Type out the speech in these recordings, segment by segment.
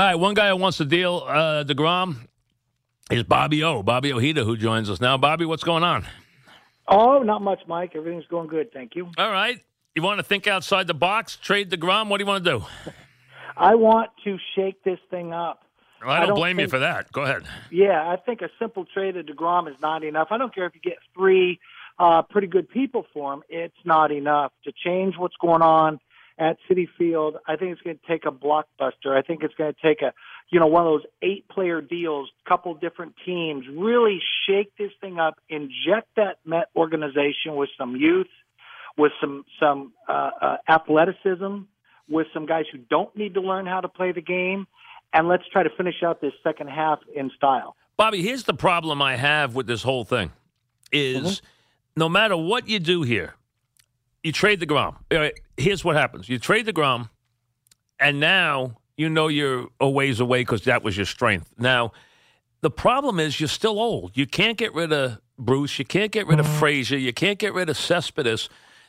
All right, one guy who wants to deal uh, Degrom is Bobby O. Bobby Ojeda, who joins us now. Bobby, what's going on? Oh, not much, Mike. Everything's going good, thank you. All right, you want to think outside the box, trade Degrom. What do you want to do? I want to shake this thing up. Well, I, don't I don't blame you for that. Go ahead. Yeah, I think a simple trade of Degrom is not enough. I don't care if you get three uh, pretty good people for him; it's not enough to change what's going on at Citi Field. I think it's going to take a blockbuster. I think it's going to take a, you know, one of those eight-player deals, couple different teams, really shake this thing up, inject that Met organization with some youth, with some some uh, uh, athleticism, with some guys who don't need to learn how to play the game, and let's try to finish out this second half in style. Bobby, here's the problem I have with this whole thing: is no matter what you do here, you trade deGrom. Here's what happens: you trade deGrom, and now you know you're a ways away because that was your strength. Now, the problem is you're still old. You can't get rid of Bruce. You can't get rid of Frazier. You can't get rid of Cespedes.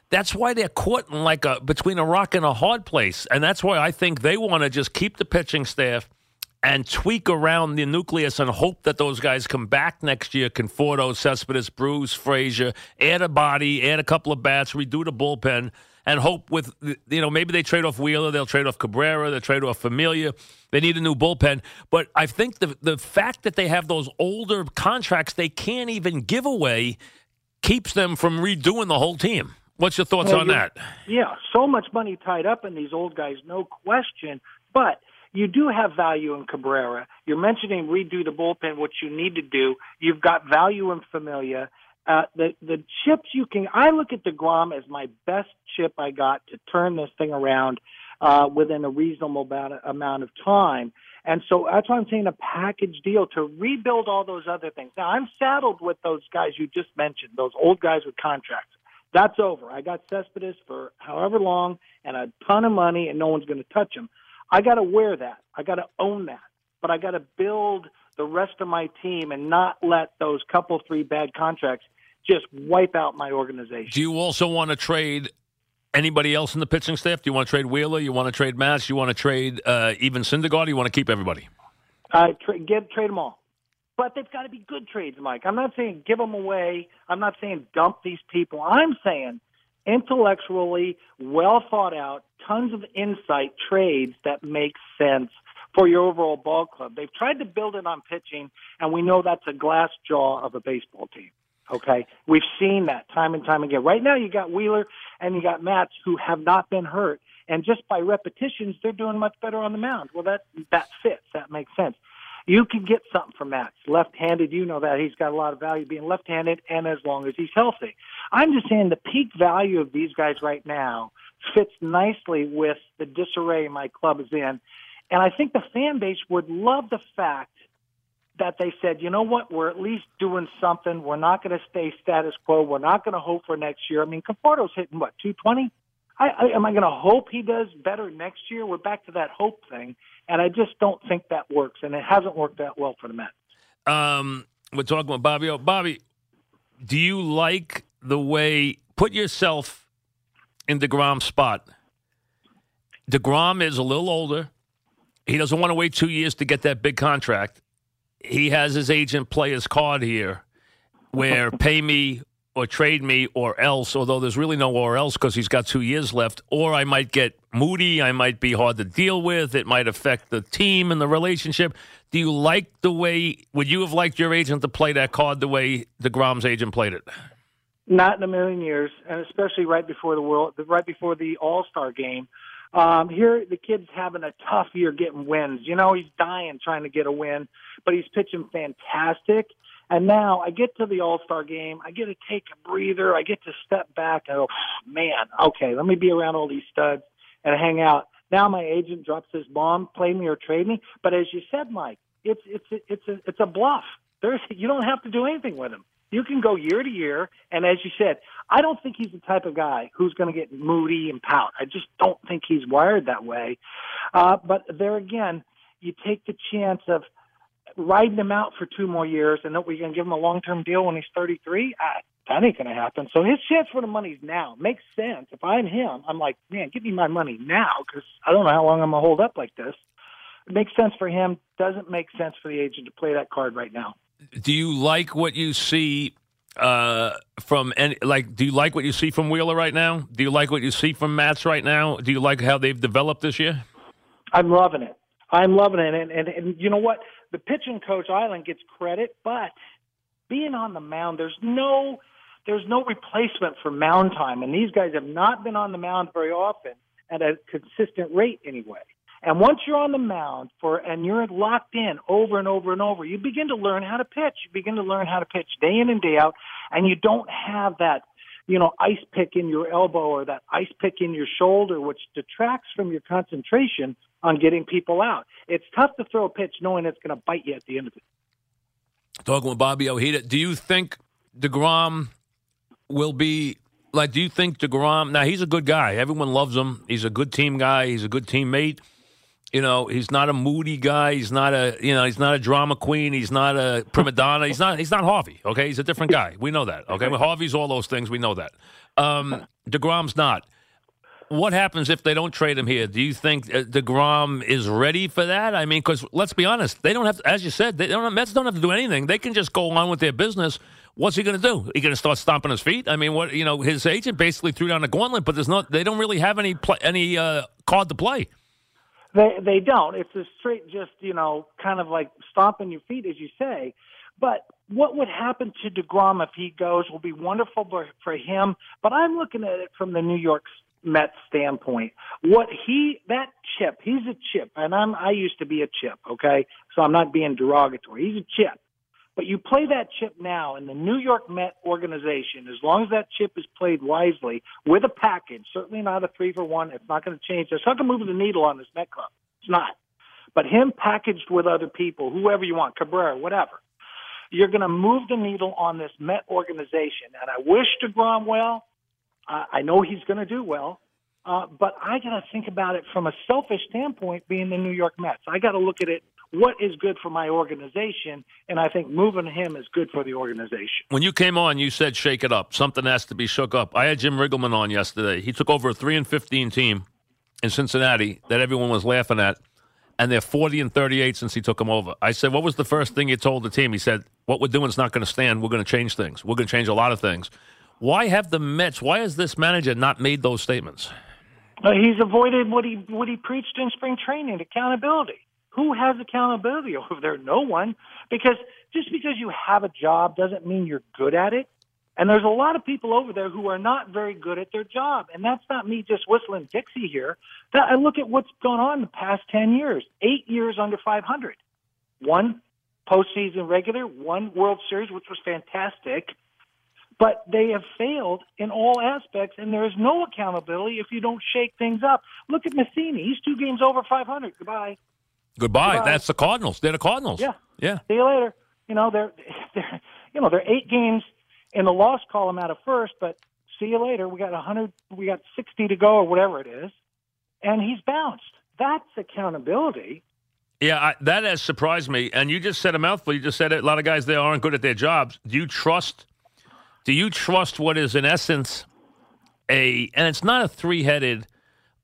That's why they're caught in like a between a rock and a hard place, and that's why I think they want to just keep the pitching staff and tweak around the nucleus and hope that those guys come back next year. Conforto, Cespedes, Bruce, Frazier, add a body, add a couple of bats, redo the bullpen, and hope with you know maybe they trade off Wheeler, they'll trade off Cabrera, they'll trade off Familia. They need a new bullpen, but I think the the fact that they have those older contracts they can't even give away keeps them from redoing the whole team. What's your thoughts Well, on that? Yeah, so much money tied up in these old guys, no question. But you do have value in Cabrera. You're mentioning redo the bullpen, which you need to do. You've got value in Familia. Uh, the the chips you can. I look at Degrom as my best chip I got to turn this thing around uh, within a reasonable amount amount of time. And so that's why I'm saying a package deal to rebuild all those other things. Now I'm saddled with those guys you just mentioned, those old guys with contracts. That's over. I got Cespedes for however long and a ton of money, and no one's going to touch him. I got to wear that. I got to own that. But I got to build the rest of my team and not let those couple three bad contracts just wipe out my organization. Do you also want to trade anybody else in the pitching staff? Do you want to trade Wheeler? You want to trade Matz? You want to trade uh, even Syndergaard? You want to keep everybody? Uh, tra- get trade them all, but they've got to be good trades, Mike. I'm not saying give them away. I'm not saying dump these people. I'm saying intellectually well thought out, tons of insight trades that make sense for your overall ball club. They've tried to build it on pitching, and we know that's a glass jaw of a baseball team. Okay, we've seen that time and time again. Right now, you got Wheeler and you got Matz who have not been hurt, and just by repetitions, they're doing much better on the mound. Well, that that fits. That makes sense. You can get something from Matz. Left-handed, you know that he's got a lot of value being left-handed, and as long as he's healthy. I'm just saying the peak value of these guys right now fits nicely with the disarray my club is in, and I think the fan base would love the fact that they said, you know what, we're at least doing something. We're not going to stay status quo. We're not going to hope for next year. I mean, Conforto's hitting what, 220? I, I, am I going to hope he does better next year? We're back to that hope thing, and I just don't think that works, and it hasn't worked that well for the Mets. Um, we're talking about Bobby. O. Bobby, do you like the way? Put yourself in Degrom's spot. Degrom is a little older. He doesn't want to wait two years to get that big contract. He has his agent play his card here, where pay me or trade me or else. Although there's really no or else because he's got two years left. Or I might get moody. I might be hard to deal with. It might affect the team and the relationship. Do you like the way? Would you have liked your agent to play that card the way the Degrom's agent played it? Not in a million years, and especially right before the world, right before the All Star game. Um, here, the kid's having a tough year getting wins. You know, he's dying trying to get a win, but he's pitching fantastic. And now I get to the All Star game. I get to take a breather. I get to step back and go, man, okay, let me be around all these studs and hang out. Now my agent drops his bomb, play me or trade me. But as you said, Mike, it's it's it's a it's a bluff. There's you don't have to do anything with him. You can go year to year, and as you said, I don't think he's the type of guy who's going to get moody and pout. I just don't think he's wired that way. Uh, but there again, you take the chance of riding him out for two more years, and that we can give him a long-term deal when he's 33. I, that ain't going to happen. So his chance for the money's now. Makes sense. If I'm him, I'm like, man, give me my money now because I don't know how long I'm going to hold up like this. It makes sense for him. Doesn't make sense for the agent to play that card right now. Do you like what you see uh, from any? Like, do you like what you see from Wheeler right now? Do you like what you see from Matz right now? Do you like how they've developed this year? I'm loving it. I'm loving it, and and, and you know what? The pitching coach Eiland gets credit, but being on the mound, there's no there's no replacement for mound time, and these guys have not been on the mound very often at a consistent rate anyway. And once you're on the mound for and you're locked in over and over and over, you begin to learn how to pitch. You begin to learn how to pitch day in and day out, and you don't have that, you know, ice pick in your elbow or that ice pick in your shoulder, which detracts from your concentration on getting people out. It's tough to throw a pitch knowing it's going to bite you at the end of it. Talking with Bobby Ojeda, do you think Degrom will be like? Do you think Degrom? Now he's a good guy. Everyone loves him. He's a good team guy. He's a good teammate. You know, he's not a moody guy. He's not a you know, he's not a drama queen. He's not a prima donna. He's not he's not Harvey. Okay, he's a different guy. We know that. Okay, well, Harvey's all those things. We know that. Um, Degrom's not. What happens if they don't trade him here? Do you think uh, Degrom is ready for that? I mean, because let's be honest, they don't have, to, as you said, they don't. Mets don't have to do anything. They can just go on with their business. What's he going to do? He going to start stomping his feet? I mean, what you know, his agent basically threw down the gauntlet, but there's not. They don't really have any play, any uh, card to play. They they don't. It's a straight, just you know, kind of like stomping your feet, as you say. But what would happen to Degrom if he goes will be wonderful for, for him. But I'm looking at it from the New York Mets standpoint. What he that chip, he's a chip, and I'm I used to be a chip. Okay, so I'm not being derogatory. He's a chip. But you play that chip now in the New York Met organization, as long as that chip is played wisely with a package, certainly not a three for one. It's not going to change. It's not going to move the needle on this Met club. It's not. But him packaged with other people, whoever you want, Cabrera, whatever, you're going to move the needle on this Met organization. And I wish DeGrom well. I know he's going to do well. Uh, but I got to think about it from a selfish standpoint, being the New York Mets. I got to look at it what is good for my organization, and I think moving him is good for the organization. When you came on, you said shake it up. Something has to be shook up. I had Jim Riggleman on yesterday. He took over a three and fifteen team in Cincinnati that everyone was laughing at, and they're forty and thirty-eight since he took them over. I said, "What was the first thing you told the team?" He said, "What we're doing is not going to stand. We're going to change things. We're going to change a lot of things." Why have the Mets? Why has this manager not made those statements? Uh, he's avoided what he what he preached in spring training: accountability. Who has accountability over there? No one. Because just because you have a job doesn't mean you're good at it. And there's a lot of people over there who are not very good at their job. And that's not me just whistling Dixie here. That, I look at what's gone on the past 10 years. Eight years under 500. One postseason regular, one World Series, which was fantastic. But they have failed in all aspects, and there is no accountability if you don't shake things up. Look at Matheny. He's two games over 500. Goodbye. Goodbye. Goodbye. That's the Cardinals. They're the Cardinals. Yeah. Yeah. See you later. You know, they're, they're you know, they're eight games in the loss column out of first, but see you later. We got a hundred we got sixty to go or whatever it is. And he's bounced. That's accountability. Yeah, I, that has surprised me. And you just said a mouthful. You just said it. a lot of guys there aren't good at their jobs. Do you trust? Do you trust what is in essence a? And it's not a three-headed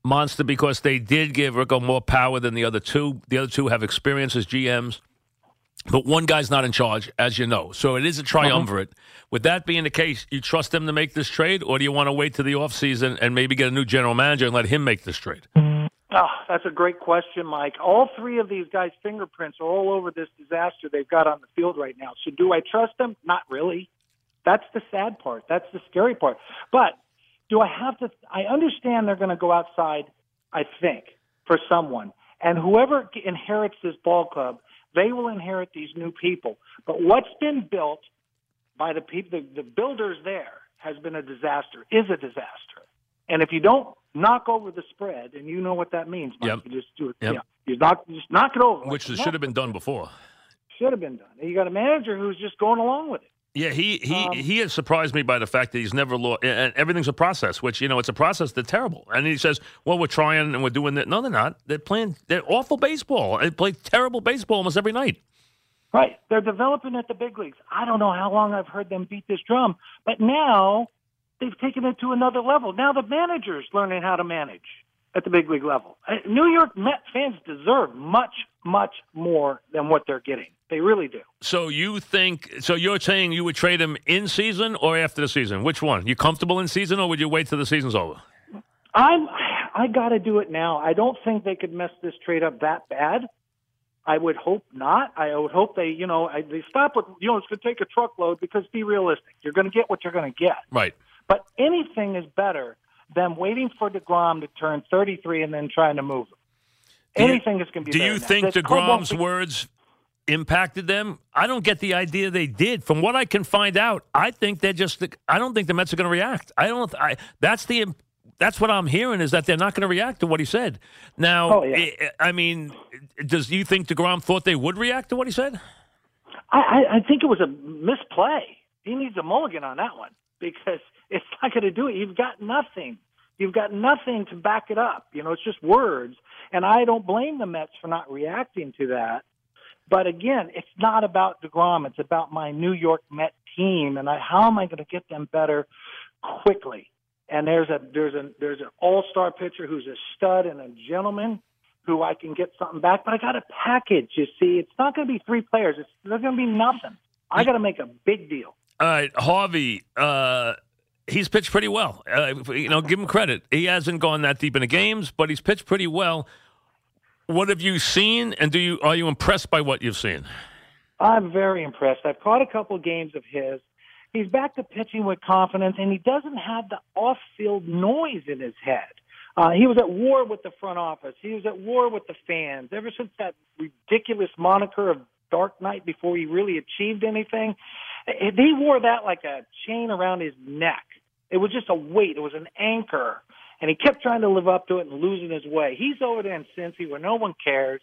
monster because they did give Ricco more power than the other two. The other two have experience as GMs, but one guy's not in charge, as you know. So it is a triumvirate. Uh-huh. With that being the case, you trust them to make this trade, or do you want to wait to the offseason and maybe get a new general manager and let him make this trade? Oh, that's a great question, Mike. All three of these guys' fingerprints are all over this disaster they've got on the field right now. So do I trust them? Not really. That's the sad part. That's the scary part. But do I have to? I understand they're going to go outside. I think for someone, and whoever inherits this ball club, they will inherit these new people. But what's been built by the people, the, the builders there, has been a disaster. Is a disaster. And if you don't knock over the spread, and you know what that means, Mike, yep. you just do it. Yep. Yeah, you knock, just knock it over. Which like, should have been done before. Should have been done. And you got a manager who's just going along with it. Yeah, he he um, he has surprised me by the fact that he's never lost. And everything's a process, which you know it's a process that's terrible. And he says, "Well, we're trying and we're doing that." No, they're not. They're playing. They're awful baseball. They play terrible baseball almost every night. Right. They're developing at the big leagues. I don't know how long I've heard them beat this drum, but now they've taken it to another level. Now the manager's learning how to manage at the big league level. Uh, New York Met fans deserve much, much more than what they're getting. They really do. So you think? So you're saying you would trade him in season or after the season? Which one? You comfortable in season, or would you wait till the season's over? I'm. I got to do it now. I don't think they could mess this trade up that bad. I would hope not. I would hope they, you know, I, they stop with, you know, it's going to take a truckload because be realistic. You're going to get what you're going to get. Right. But anything is better than waiting for DeGrom to turn 33 and then trying to move him. Anything is going to be Do you think DeGrom's be- words impacted them? I don't get the idea they did. From what I can find out, I think they're just. I don't think the Mets are going to react. I don't. I that's the that's what I'm hearing is that they're not going to react to what he said. Now, oh, yeah. Eh, eh, I mean, does you think Degrom thought they would react to what he said? I, I think it was a misplay. He needs a mulligan on that one because it's not going to do it. You've got nothing. You've got nothing to back it up. You know, it's just words. And I don't blame the Mets for not reacting to that. But again, it's not about DeGrom. It's about my New York Met team and I, how am I going to get them better quickly? and there's a there's a there's an all star pitcher who's a stud and a gentleman who I can get something back. But I got a package. You see, it's not going to be three players. It's there's going to be nothing. I got to make a big deal. All right, Harvey. Uh, he's pitched pretty well. Uh, you know, give him credit. He hasn't gone that deep into games, but he's pitched pretty well. What have you seen, and do you are you impressed by what you've seen? I'm very impressed. I've caught a couple games of his he's back to pitching with confidence, and he doesn't have the off-field noise in his head. Uh, he was at war with the front office. He was at war with the fans. Ever since that ridiculous moniker of Dark Knight before he really achieved anything, he wore that like a chain around his neck. It was just a weight. It was an anchor. And he kept trying to live up to it and losing his way. He's over there in Cincy where no one cares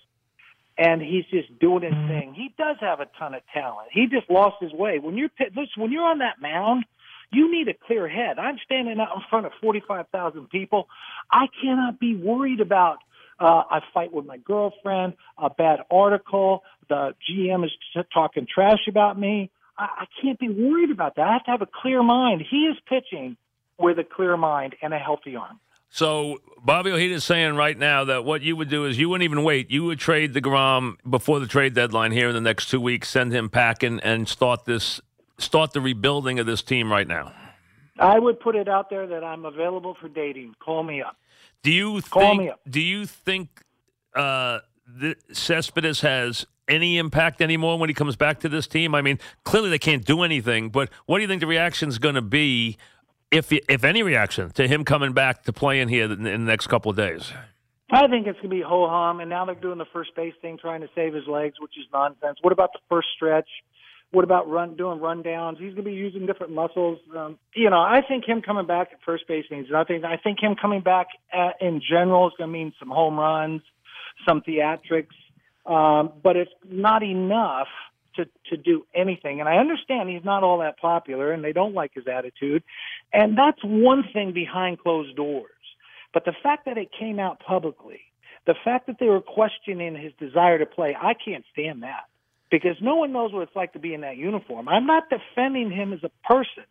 and he's just doing his thing. He does have a ton of talent. He just lost his way. When you're listen, when you're on that mound, you need a clear head. I'm standing out in front of 45,000 people. I cannot be worried about uh, I fight with my girlfriend, a bad article, the GM is t- talking trash about me. I, I can't be worried about that. I have to have a clear mind. He is pitching with a clear mind and a healthy arm. So Bobby Ojeda is saying right now that what you would do is you wouldn't even wait. You would trade deGrom before the trade deadline here in the next two weeks. Send him packing and start this, start the rebuilding of this team right now. I would put it out there that I'm available for dating. Call me up. Do you Call think? Me up. Do you think uh, the Cespedes has any impact anymore when he comes back to this team? I mean, clearly they can't do anything. But what do you think the reaction is going to be if if any reaction to him coming back to playing here in the next couple of days? I think it's going to be ho hum, and now they're doing the first base thing, trying to save his legs, which is nonsense. What about the first stretch? What about run doing rundowns? He's going to be using different muscles. Um, you know, I think him coming back at first base means nothing. I think him coming back at, in general is going to mean some home runs, some theatrics, um, but it's not enough to to do anything. And I understand he's not all that popular, and they don't like his attitude, and that's one thing behind closed doors. But the fact that it came out publicly, the fact that they were questioning his desire to play, I can't stand that because no one knows what it's like to be in that uniform. I'm not defending him as a person.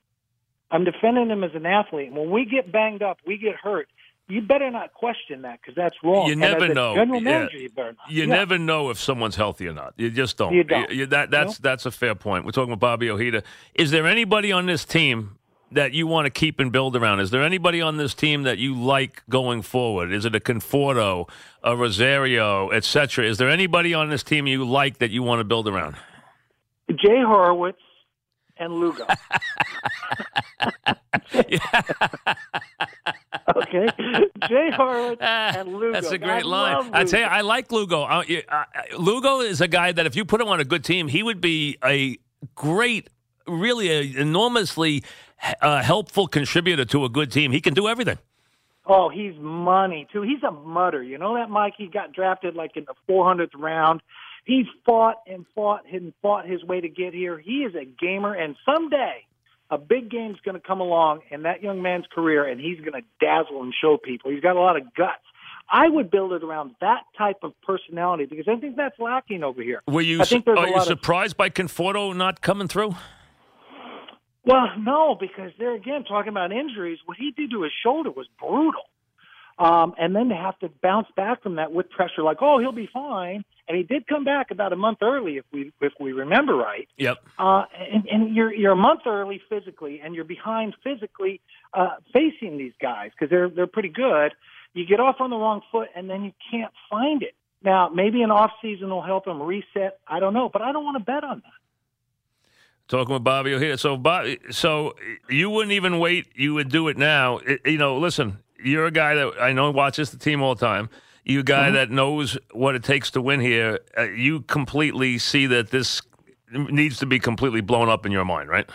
I'm defending him as an athlete. When we get banged up, we get hurt you better not question that because that's wrong. You never know. General manager, yeah. you better not. You yeah. never know if someone's healthy or not. You just don't. You don't. You, that, that's that's a fair point. We're talking about Bobby Ojeda. Is there anybody on this team that you want to keep and build around? Is there anybody on this team that you like going forward? Is it a Conforto, a Rosario, etc.? Is there anybody on this team you like that you want to build around? Jay Horwitz and Lugo. okay, Jay Horwitz and Lugo. That's a great I line. I tell you, I like Lugo. Uh, uh, Lugo is a guy that if you put him on a good team, he would be a great, really a enormously uh, helpful contributor to a good team. He can do everything. Oh, he's money too. He's a mutter. You know that Mike? He got drafted like in the 400th round. He fought and fought and fought his way to get here. He is a gamer, and someday a big game's going to come along in that young man's career, and he's going to dazzle and show people. He's got a lot of guts. I would build it around that type of personality because I think that's lacking over here. Were you, I think are you surprised of, by Conforto not coming through? Well, no, because they're again talking about injuries. What he did to his shoulder was brutal. Um, and then to have to bounce back from that with pressure, like, oh, he'll be fine, and he did come back about a month early, if we if we remember right. Yep. Uh, and, and you're you're a month early physically, and you're behind physically uh, facing these guys because they're they're pretty good. You get off on the wrong foot, and then you can't find it. Now, maybe an off season will help him reset. I don't know, but I don't want to bet on that. Talking with Bobby Ojeda. So, Bobby, so you wouldn't even wait. You would do it now. It, you know, listen, you're a guy that I know watches the team all the time. You a guy mm-hmm. that knows what it takes to win here. Uh, you completely see that this needs to be completely blown up in your mind, right?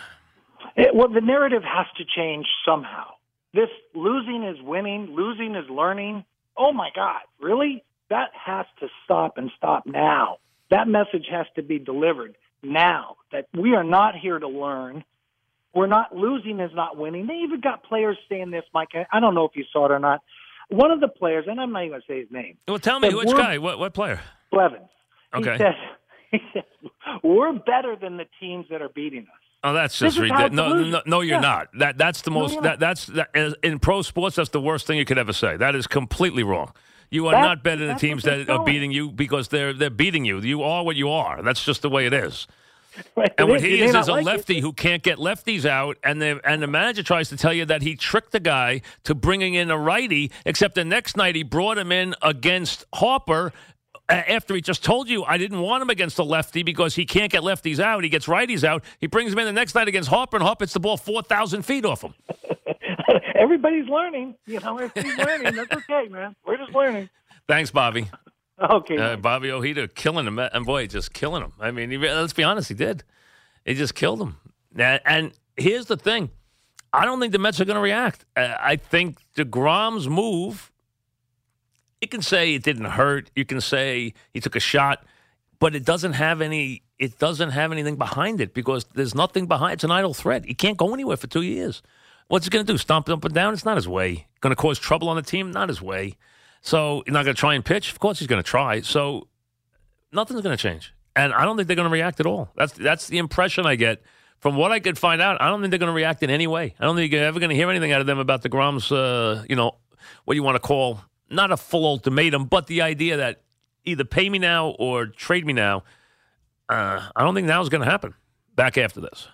It, well, the narrative has to change somehow. This losing is winning, losing is learning. Oh my God, really? That has to stop and stop now. That message has to be delivered now that we are not here to learn. We're not losing is not winning. They even got players saying this, Mike. I don't know if you saw it or not. One of the players, and I'm not even going to say his name. Well, tell me which guy, what what player? Blevins. Okay. He says, he says, we're better than the teams that are beating us. Oh, that's just ridiculous. No, no, no, you're yeah. not. That that's the most. No, that that's that, in pro sports. That's the worst thing you could ever say. That is completely wrong. You are not better than the teams that are beating you because they're they're beating you. You are what you are. That's just the way it is. and what he is is a like lefty it. who can't get lefties out, and the and the manager tries to tell you that he tricked the guy to bringing in a righty. Except the next night he brought him in against Harper, after he just told you I didn't want him against a lefty because he can't get lefties out. He gets righties out. He brings him in the next night against Harper, and Harper hits the ball 4,000 feet off him. Everybody's learning. You know, everybody's learning. That's okay, man. We're just learning. Thanks, Bobby. Okay. Uh, Bobby Ojeda killing him. And boy, just killing him. I mean, he, let's be honest, he did. He just killed him. And, and here's the thing I don't think the Mets are going to react. Uh, I think DeGrom's move you can say it didn't hurt. You can say he took a shot, but it doesn't have any. It doesn't have anything behind it because there's nothing behind. It's an idle threat. He can't go anywhere for two years. What's he going to do? Stomp up and down? It's not his way. Going to cause trouble on the team? Not his way. So he's not going to try and pitch. Of course he's going to try. So nothing's going to change, and I don't think they're going to react at all. That's that's the impression I get from what I could find out. I don't think they're going to react in any way. I don't think you're ever going to hear anything out of them about deGrom's, uh, you know, what you want to call not a full ultimatum, but the idea that either pay me now or trade me now. Uh, I don't think now is going to happen. Back after this.